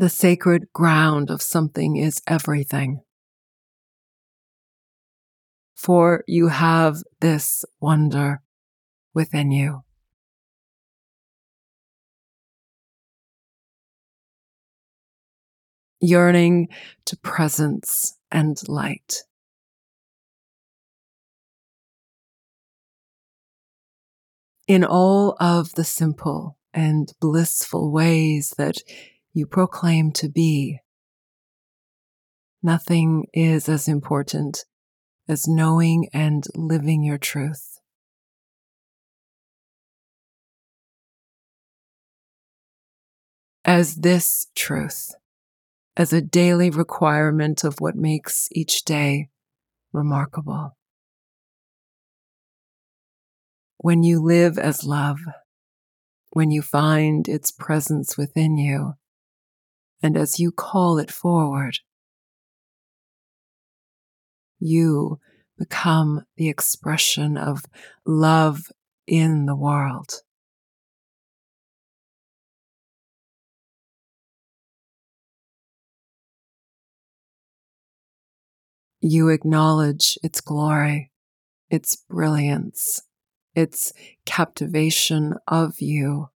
The sacred ground of something is everything. For you have this wonder within you. Yearning to presence and light. In all of the simple and blissful ways that you proclaim to be, nothing is as important as knowing and living your truth. As this truth, as a daily requirement of what makes each day remarkable. When you live as love, when you find its presence within you, and as you call it forward, you become the expression of love in the world. You acknowledge its glory, its brilliance, its captivation of you.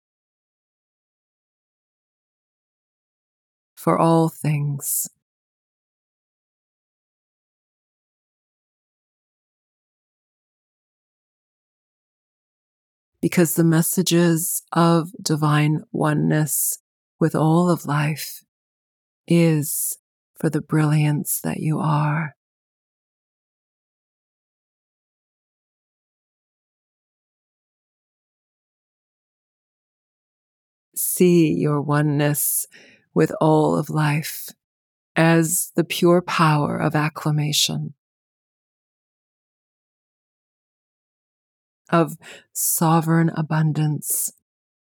For all things because the messages of divine oneness with all of life is for the brilliance that you are. See your oneness with all of life as the pure power of acclamation. of sovereign abundance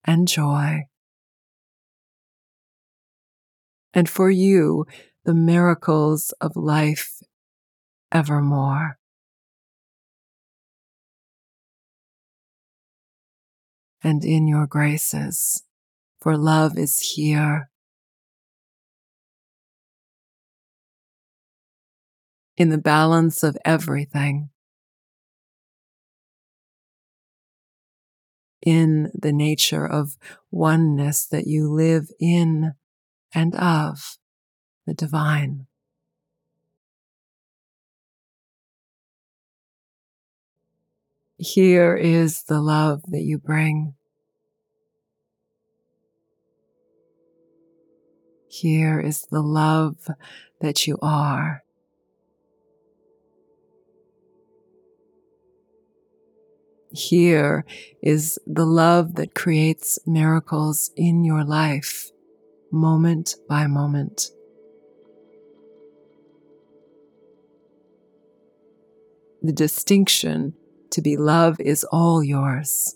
and joy. And for you, the miracles of life evermore. And in your graces, for love is here. In the balance of everything, in the nature of oneness that you live in and of the divine. Here is the love that you bring. Here is the love that you are. Here is the love that creates miracles in your life, moment by moment. The distinction to be love is all yours.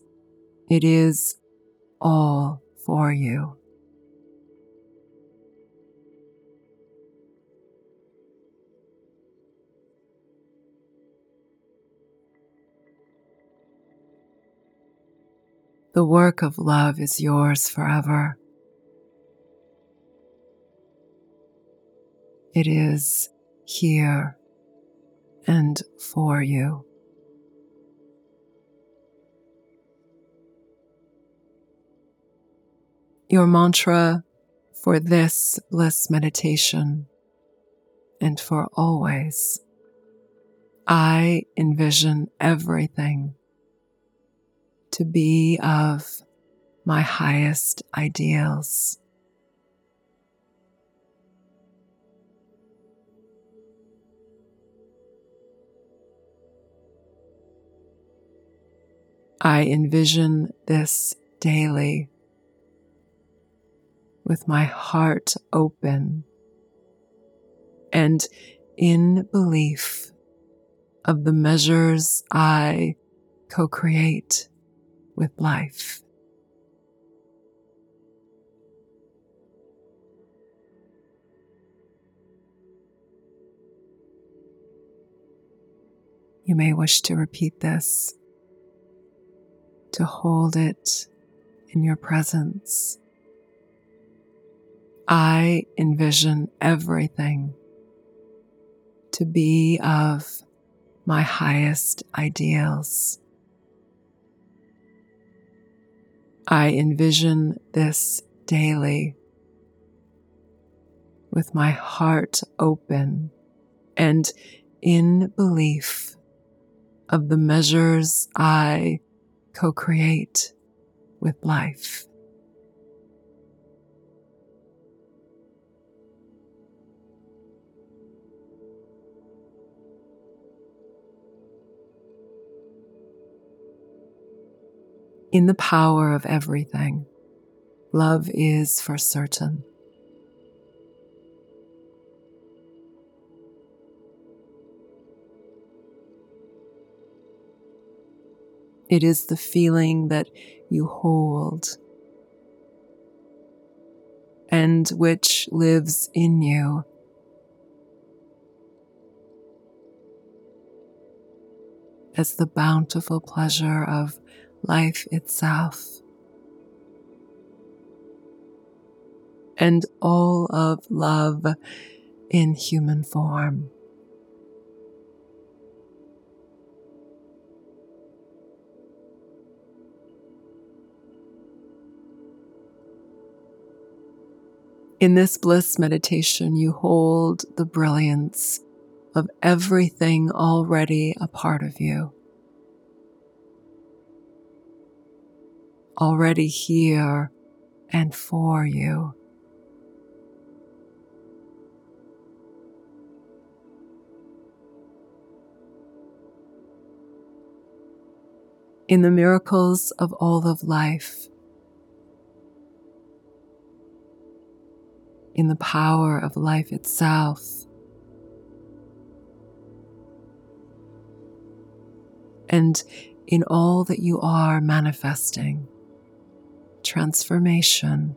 It is all for you. The work of love is yours forever. It is here and for you. Your mantra for this bliss meditation and for always. I envision everything to be of my highest ideals. I envision this daily with my heart open and in belief of the measures I co create with life. You may wish to repeat this, to hold it in your presence, I envision everything to be of my highest ideals. I envision this daily with my heart open and in belief of the measures I co create with life. In the power of everything, love is for certain. It is the feeling that you hold and which lives in you. As the bountiful pleasure of life itself. And all of love in human form. In this bliss meditation, you hold the brilliance of everything already a part of you. Already here and for you. In the miracles of all of life, in the power of life itself. And in all that you are manifesting, transformation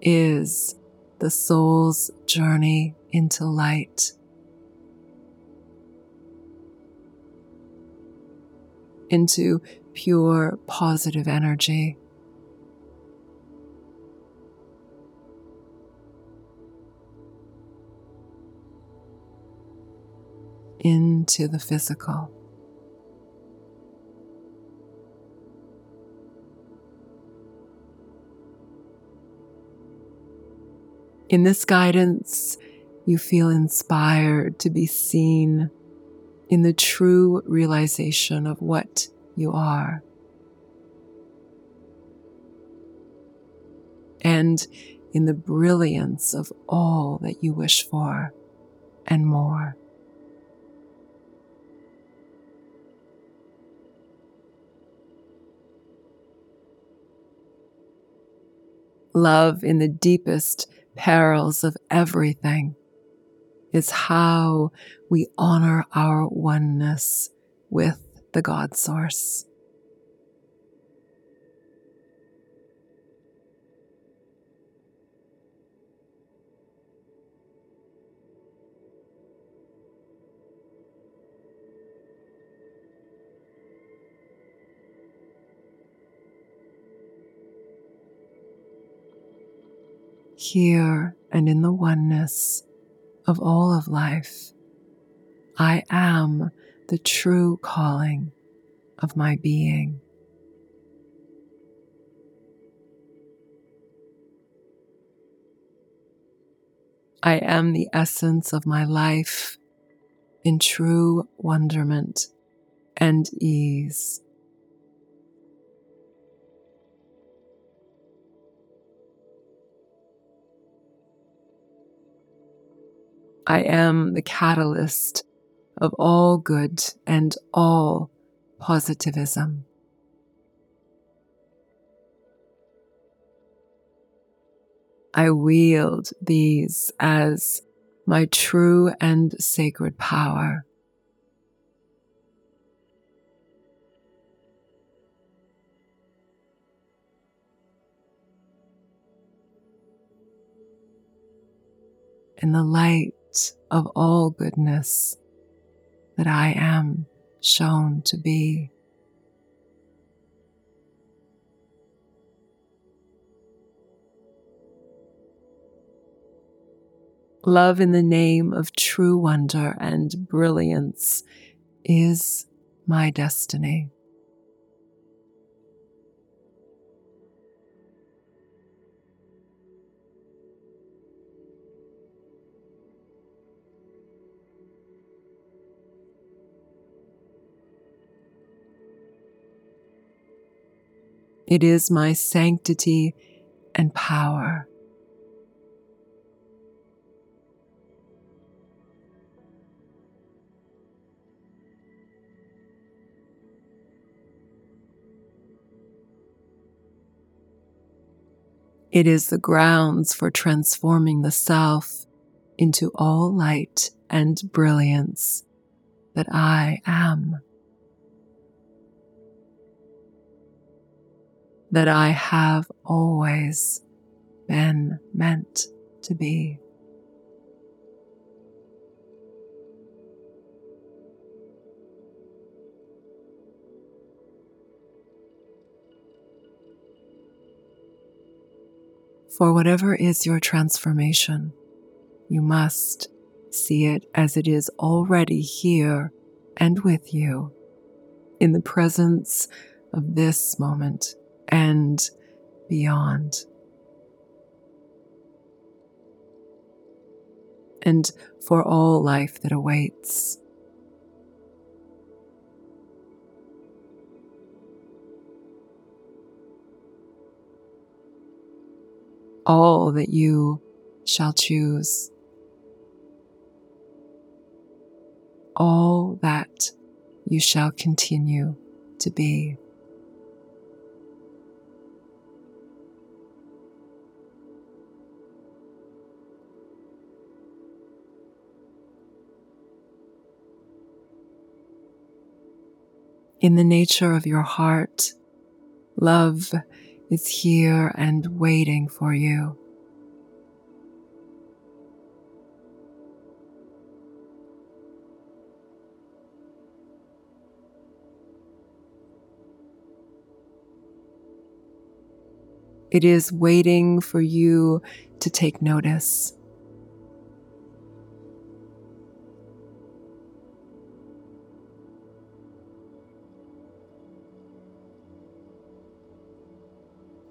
is the soul's journey into light. Into pure positive energy. into the physical. In this guidance, you feel inspired to be seen in the true realization of what you are. And in the brilliance of all that you wish for and more. love in the deepest perils of everything is how we honor our oneness with the God Source. Here and in the oneness of all of life, I am the true calling of my being. I am the essence of my life in true wonderment and ease. I am the catalyst of all good and all positivism. I wield these as my true and sacred power. In the light of all goodness that I am shown to be. Love in the name of true wonder and brilliance is my destiny. It is my sanctity and power. It is the grounds for transforming the self into all light and brilliance that I am. That I have always been meant to be. For whatever is your transformation, you must see it as it is already here and with you in the presence of this moment and beyond. And for all life that awaits. All that you shall choose. All that you shall continue to be. In the nature of your heart. Love is here and waiting for you. It is waiting for you to take notice.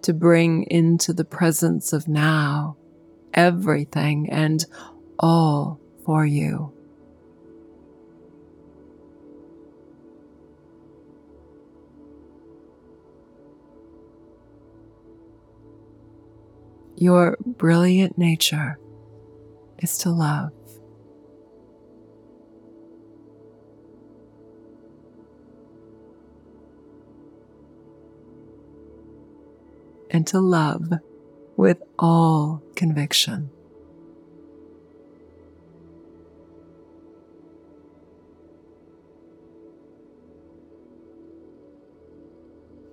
To bring into the presence of now everything and all for you. Your brilliant nature is to love. And to love with all conviction.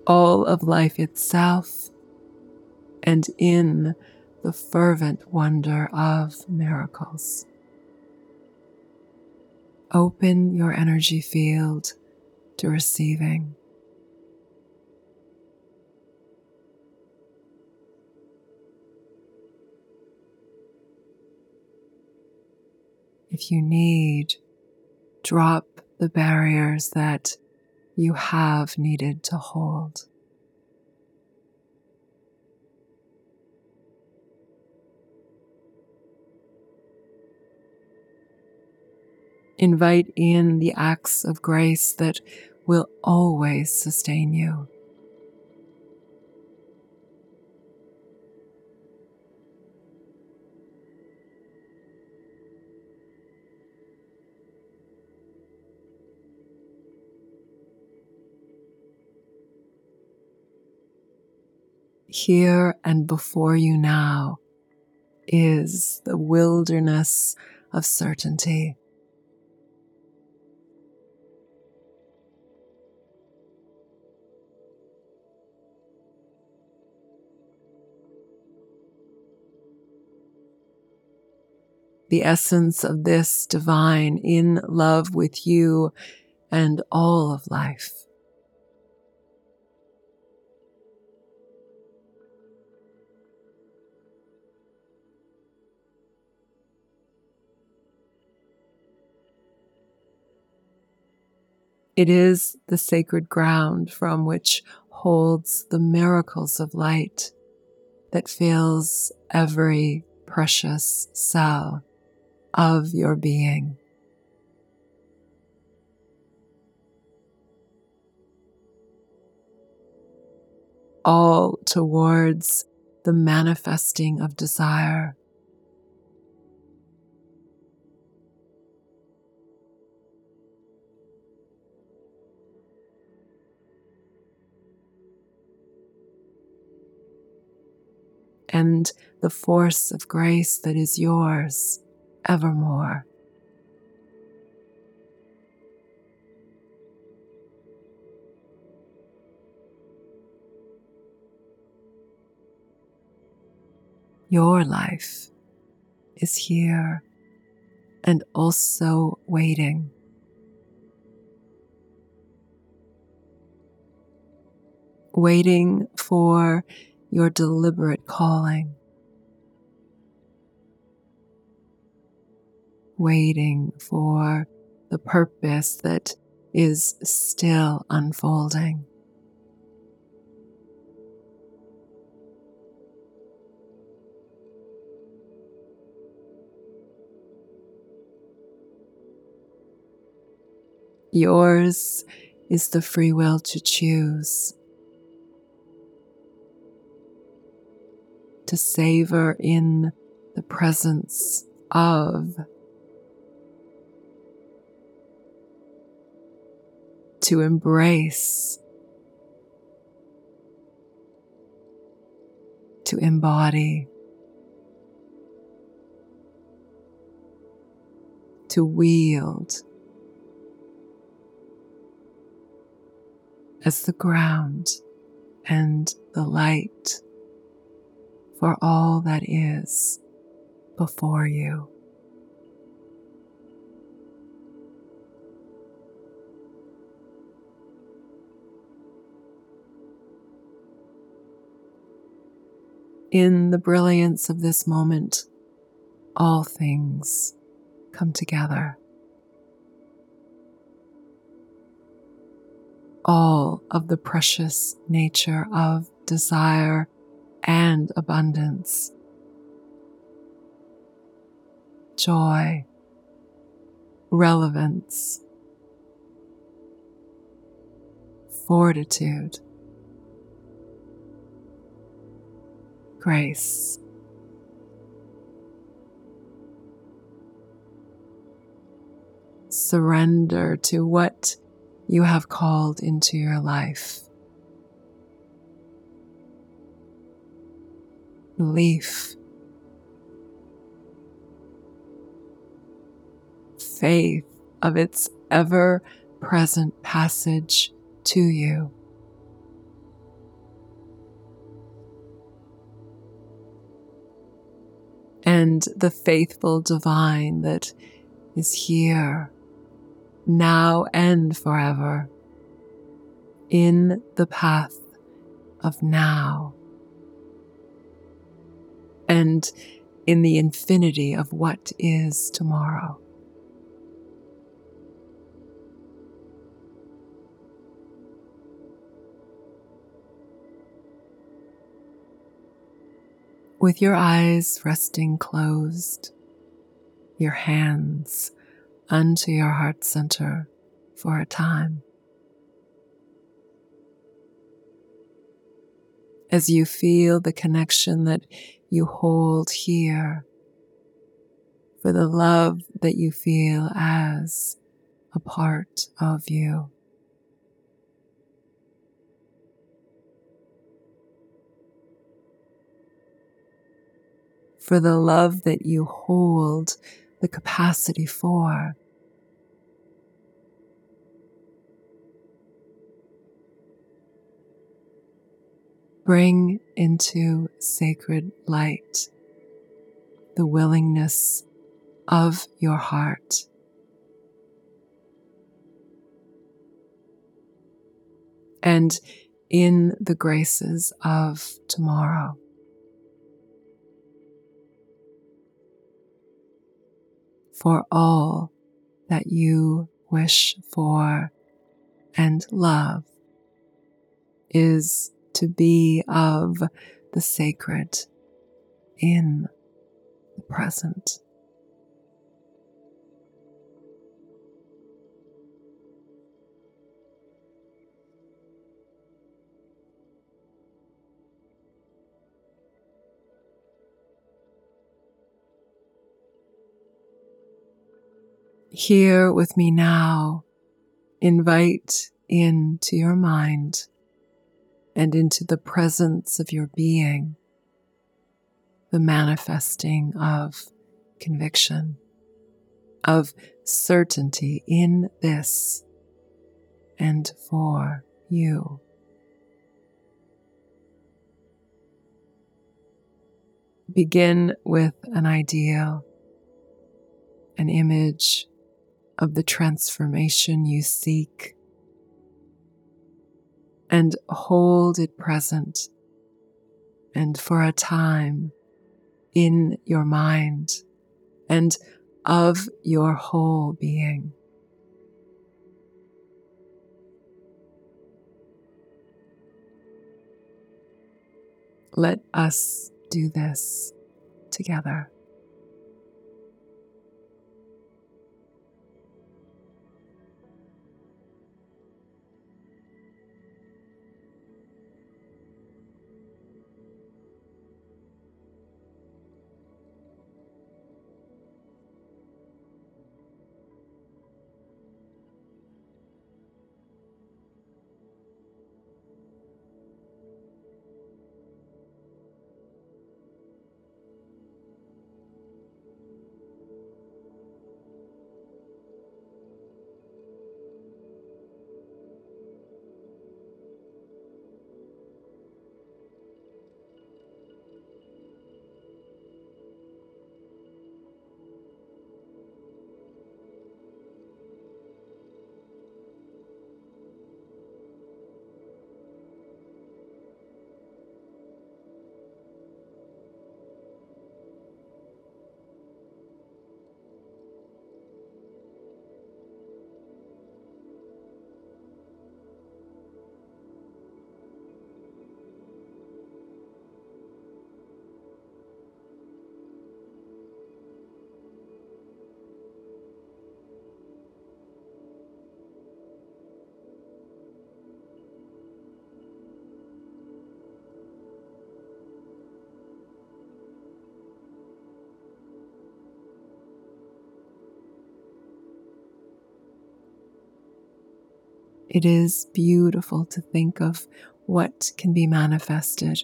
All of life itself and in the fervent wonder of miracles. Open your energy field to receiving. If you need, drop the barriers that you have needed to hold. Invite in the acts of grace that will always sustain you. Here and before you now is the wilderness of certainty. The essence of this divine in love with you and all of life. It is the sacred ground from which holds the miracles of light that fills every precious cell of your being. All towards the manifesting of desire. And the force of grace that is yours evermore. Your life is here and also waiting. Waiting for your deliberate calling, waiting for the purpose that is still unfolding. Yours is the free will to choose. To savor in the presence of, to embrace, to embody, to wield as the ground and the light for all that is before you. In the brilliance of this moment, all things come together. All of the precious nature of desire and abundance. Joy, relevance, fortitude, grace. Surrender to what you have called into your life. Belief, faith of its ever present passage to you. And the faithful divine that is here, now and forever, in the path of now and in the infinity of what is tomorrow. With your eyes resting closed, your hands unto your heart center for a time. As you feel the connection that you hold here for the love that you feel as a part of you. For the love that you hold the capacity for. Bring into sacred light the willingness of your heart. And in the graces of tomorrow. For all that you wish for and love is to be of the sacred in the present. Here with me now, invite into your mind and into the presence of your being the manifesting of conviction, of certainty in this and for you. Begin with an ideal, an image of the transformation you seek and hold it present and for a time in your mind and of your whole being. Let us do this together. It is beautiful to think of what can be manifested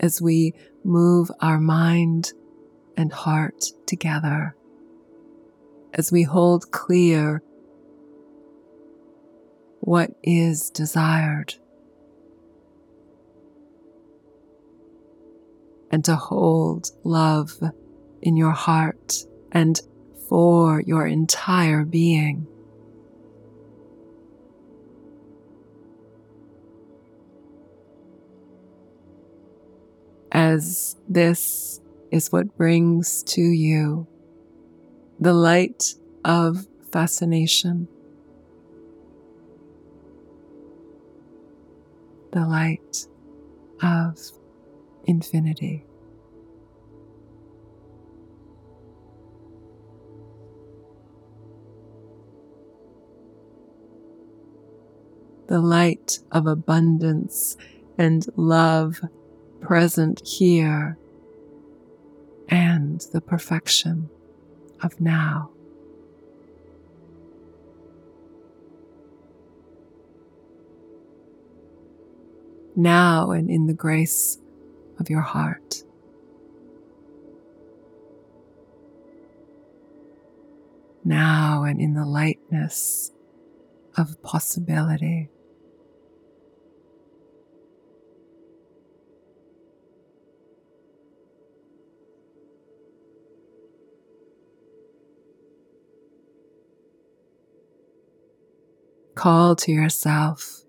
as we move our mind and heart together, as we hold clear what is desired, and to hold love in your heart and for your entire being. As this is what brings to you the light of fascination, the light of infinity. The light of abundance and love present here and the perfection of now. Now and in the grace of your heart. Now and in the lightness of possibility. Call to yourself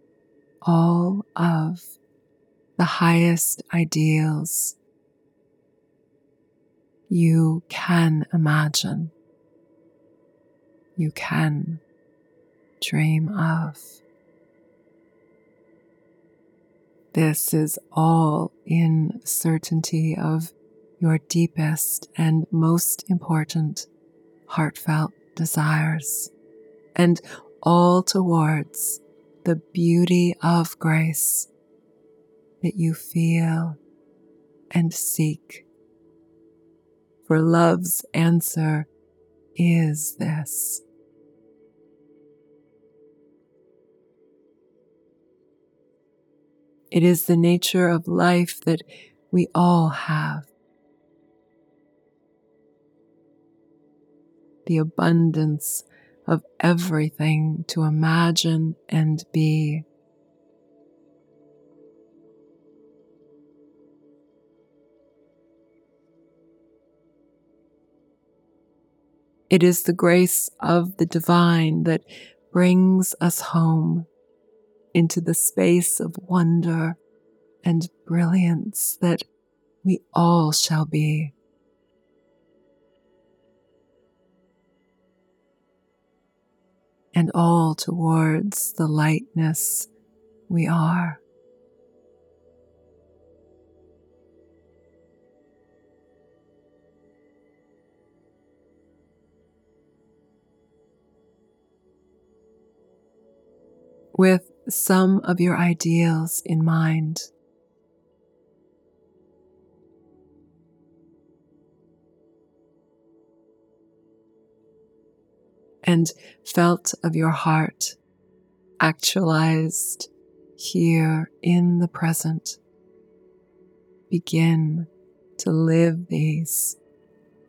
all of the highest ideals you can imagine, you can dream of. This is all in certainty of your deepest and most important heartfelt desires, and all towards the beauty of grace that you feel and seek. For love's answer is this. It is the nature of life that we all have. The abundance of everything to imagine and be. It is the grace of the divine that brings us home into the space of wonder and brilliance that we all shall be. And all towards the lightness we are. with some of your ideals in mind. And felt of your heart actualized here in the present. Begin to live these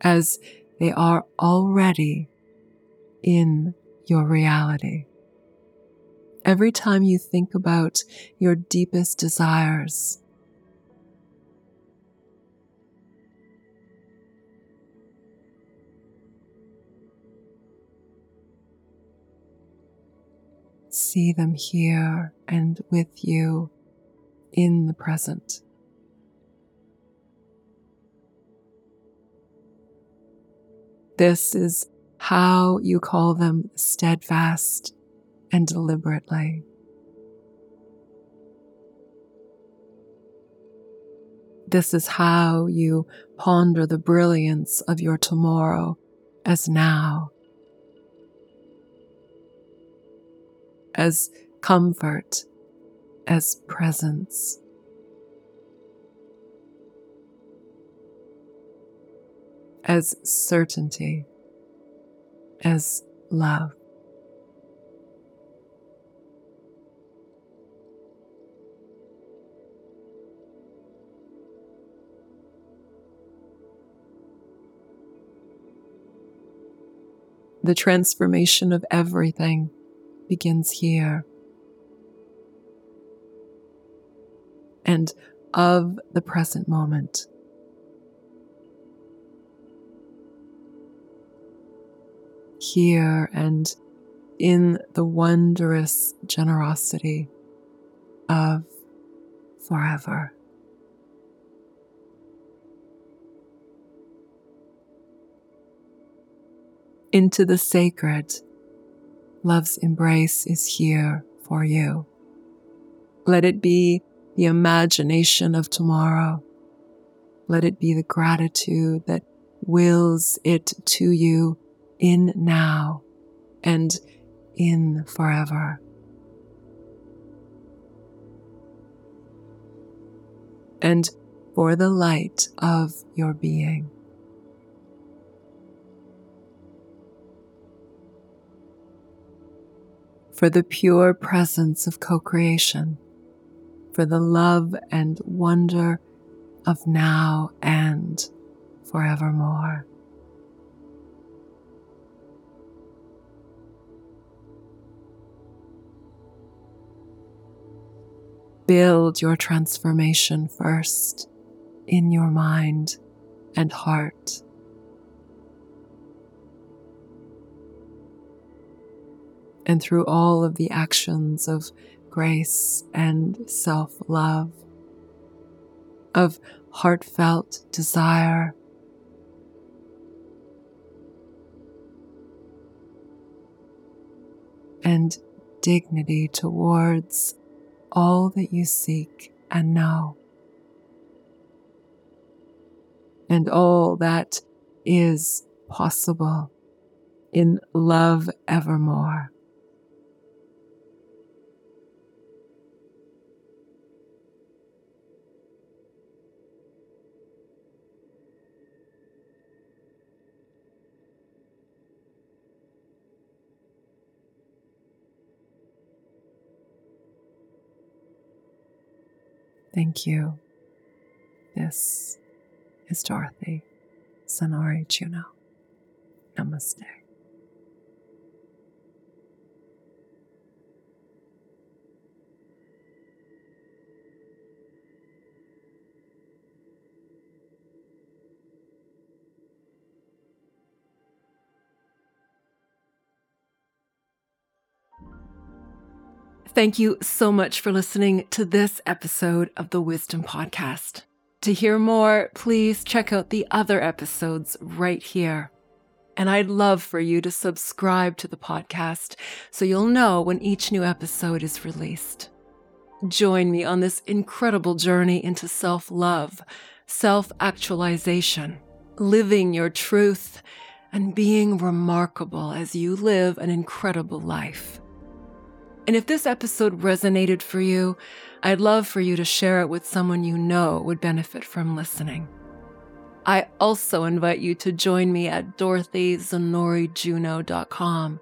as they are already in your reality every time you think about your deepest desires. See them here and with you in the present. This is how you call them steadfast and deliberately. This is how you ponder the brilliance of your tomorrow as now, as comfort, as presence. As certainty, as love. The transformation of everything begins here. And of the present moment. Here and in the wondrous generosity of forever. into the sacred. Love's embrace is here for you. Let it be the imagination of tomorrow. Let it be the gratitude that wills it to you in now and in forever. And for the light of your being. For the pure presence of co creation, for the love and wonder of now and forevermore. Build your transformation first in your mind and heart. And through all of the actions of grace and self love, of heartfelt desire. And dignity towards all that you seek and know. And all that is possible in love evermore. Thank you. This is Dorothy Zennuriye Juno. Namaste. Thank you so much for listening to this episode of the Wisdom Podcast. To hear more, please check out the other episodes right here. And I'd love for you to subscribe to the podcast so you'll know when each new episode is released. Join me on this incredible journey into self love, self actualization, living your truth, and being remarkable as you live an incredible life. And if this episode resonated for you, I'd love for you to share it with someone you know would benefit from listening. I also invite you to join me at dorothyzennuriyejuno.com,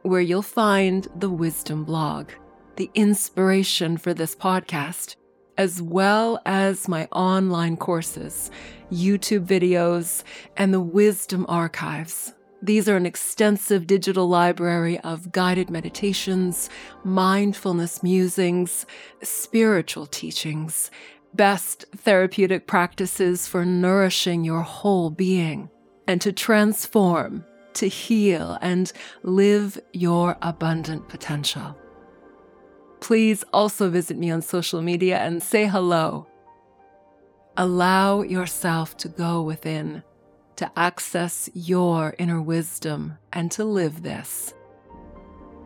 where you'll find the Wisdom blog, the inspiration for this podcast, as well as my online courses, YouTube videos, and the Wisdom archives these are an extensive digital library of guided meditations, mindfulness musings, spiritual teachings, best therapeutic practices for nourishing your whole being and to transform, to heal, and live your abundant potential. Please also visit me on social media and say hello. Allow yourself to go within to access your inner wisdom and to live this.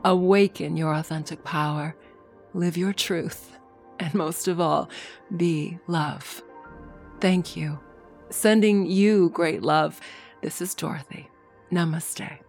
Awaken your authentic power, live your truth, and most of all, be love. Thank you. Sending you great love. This is Dorothy. Namaste.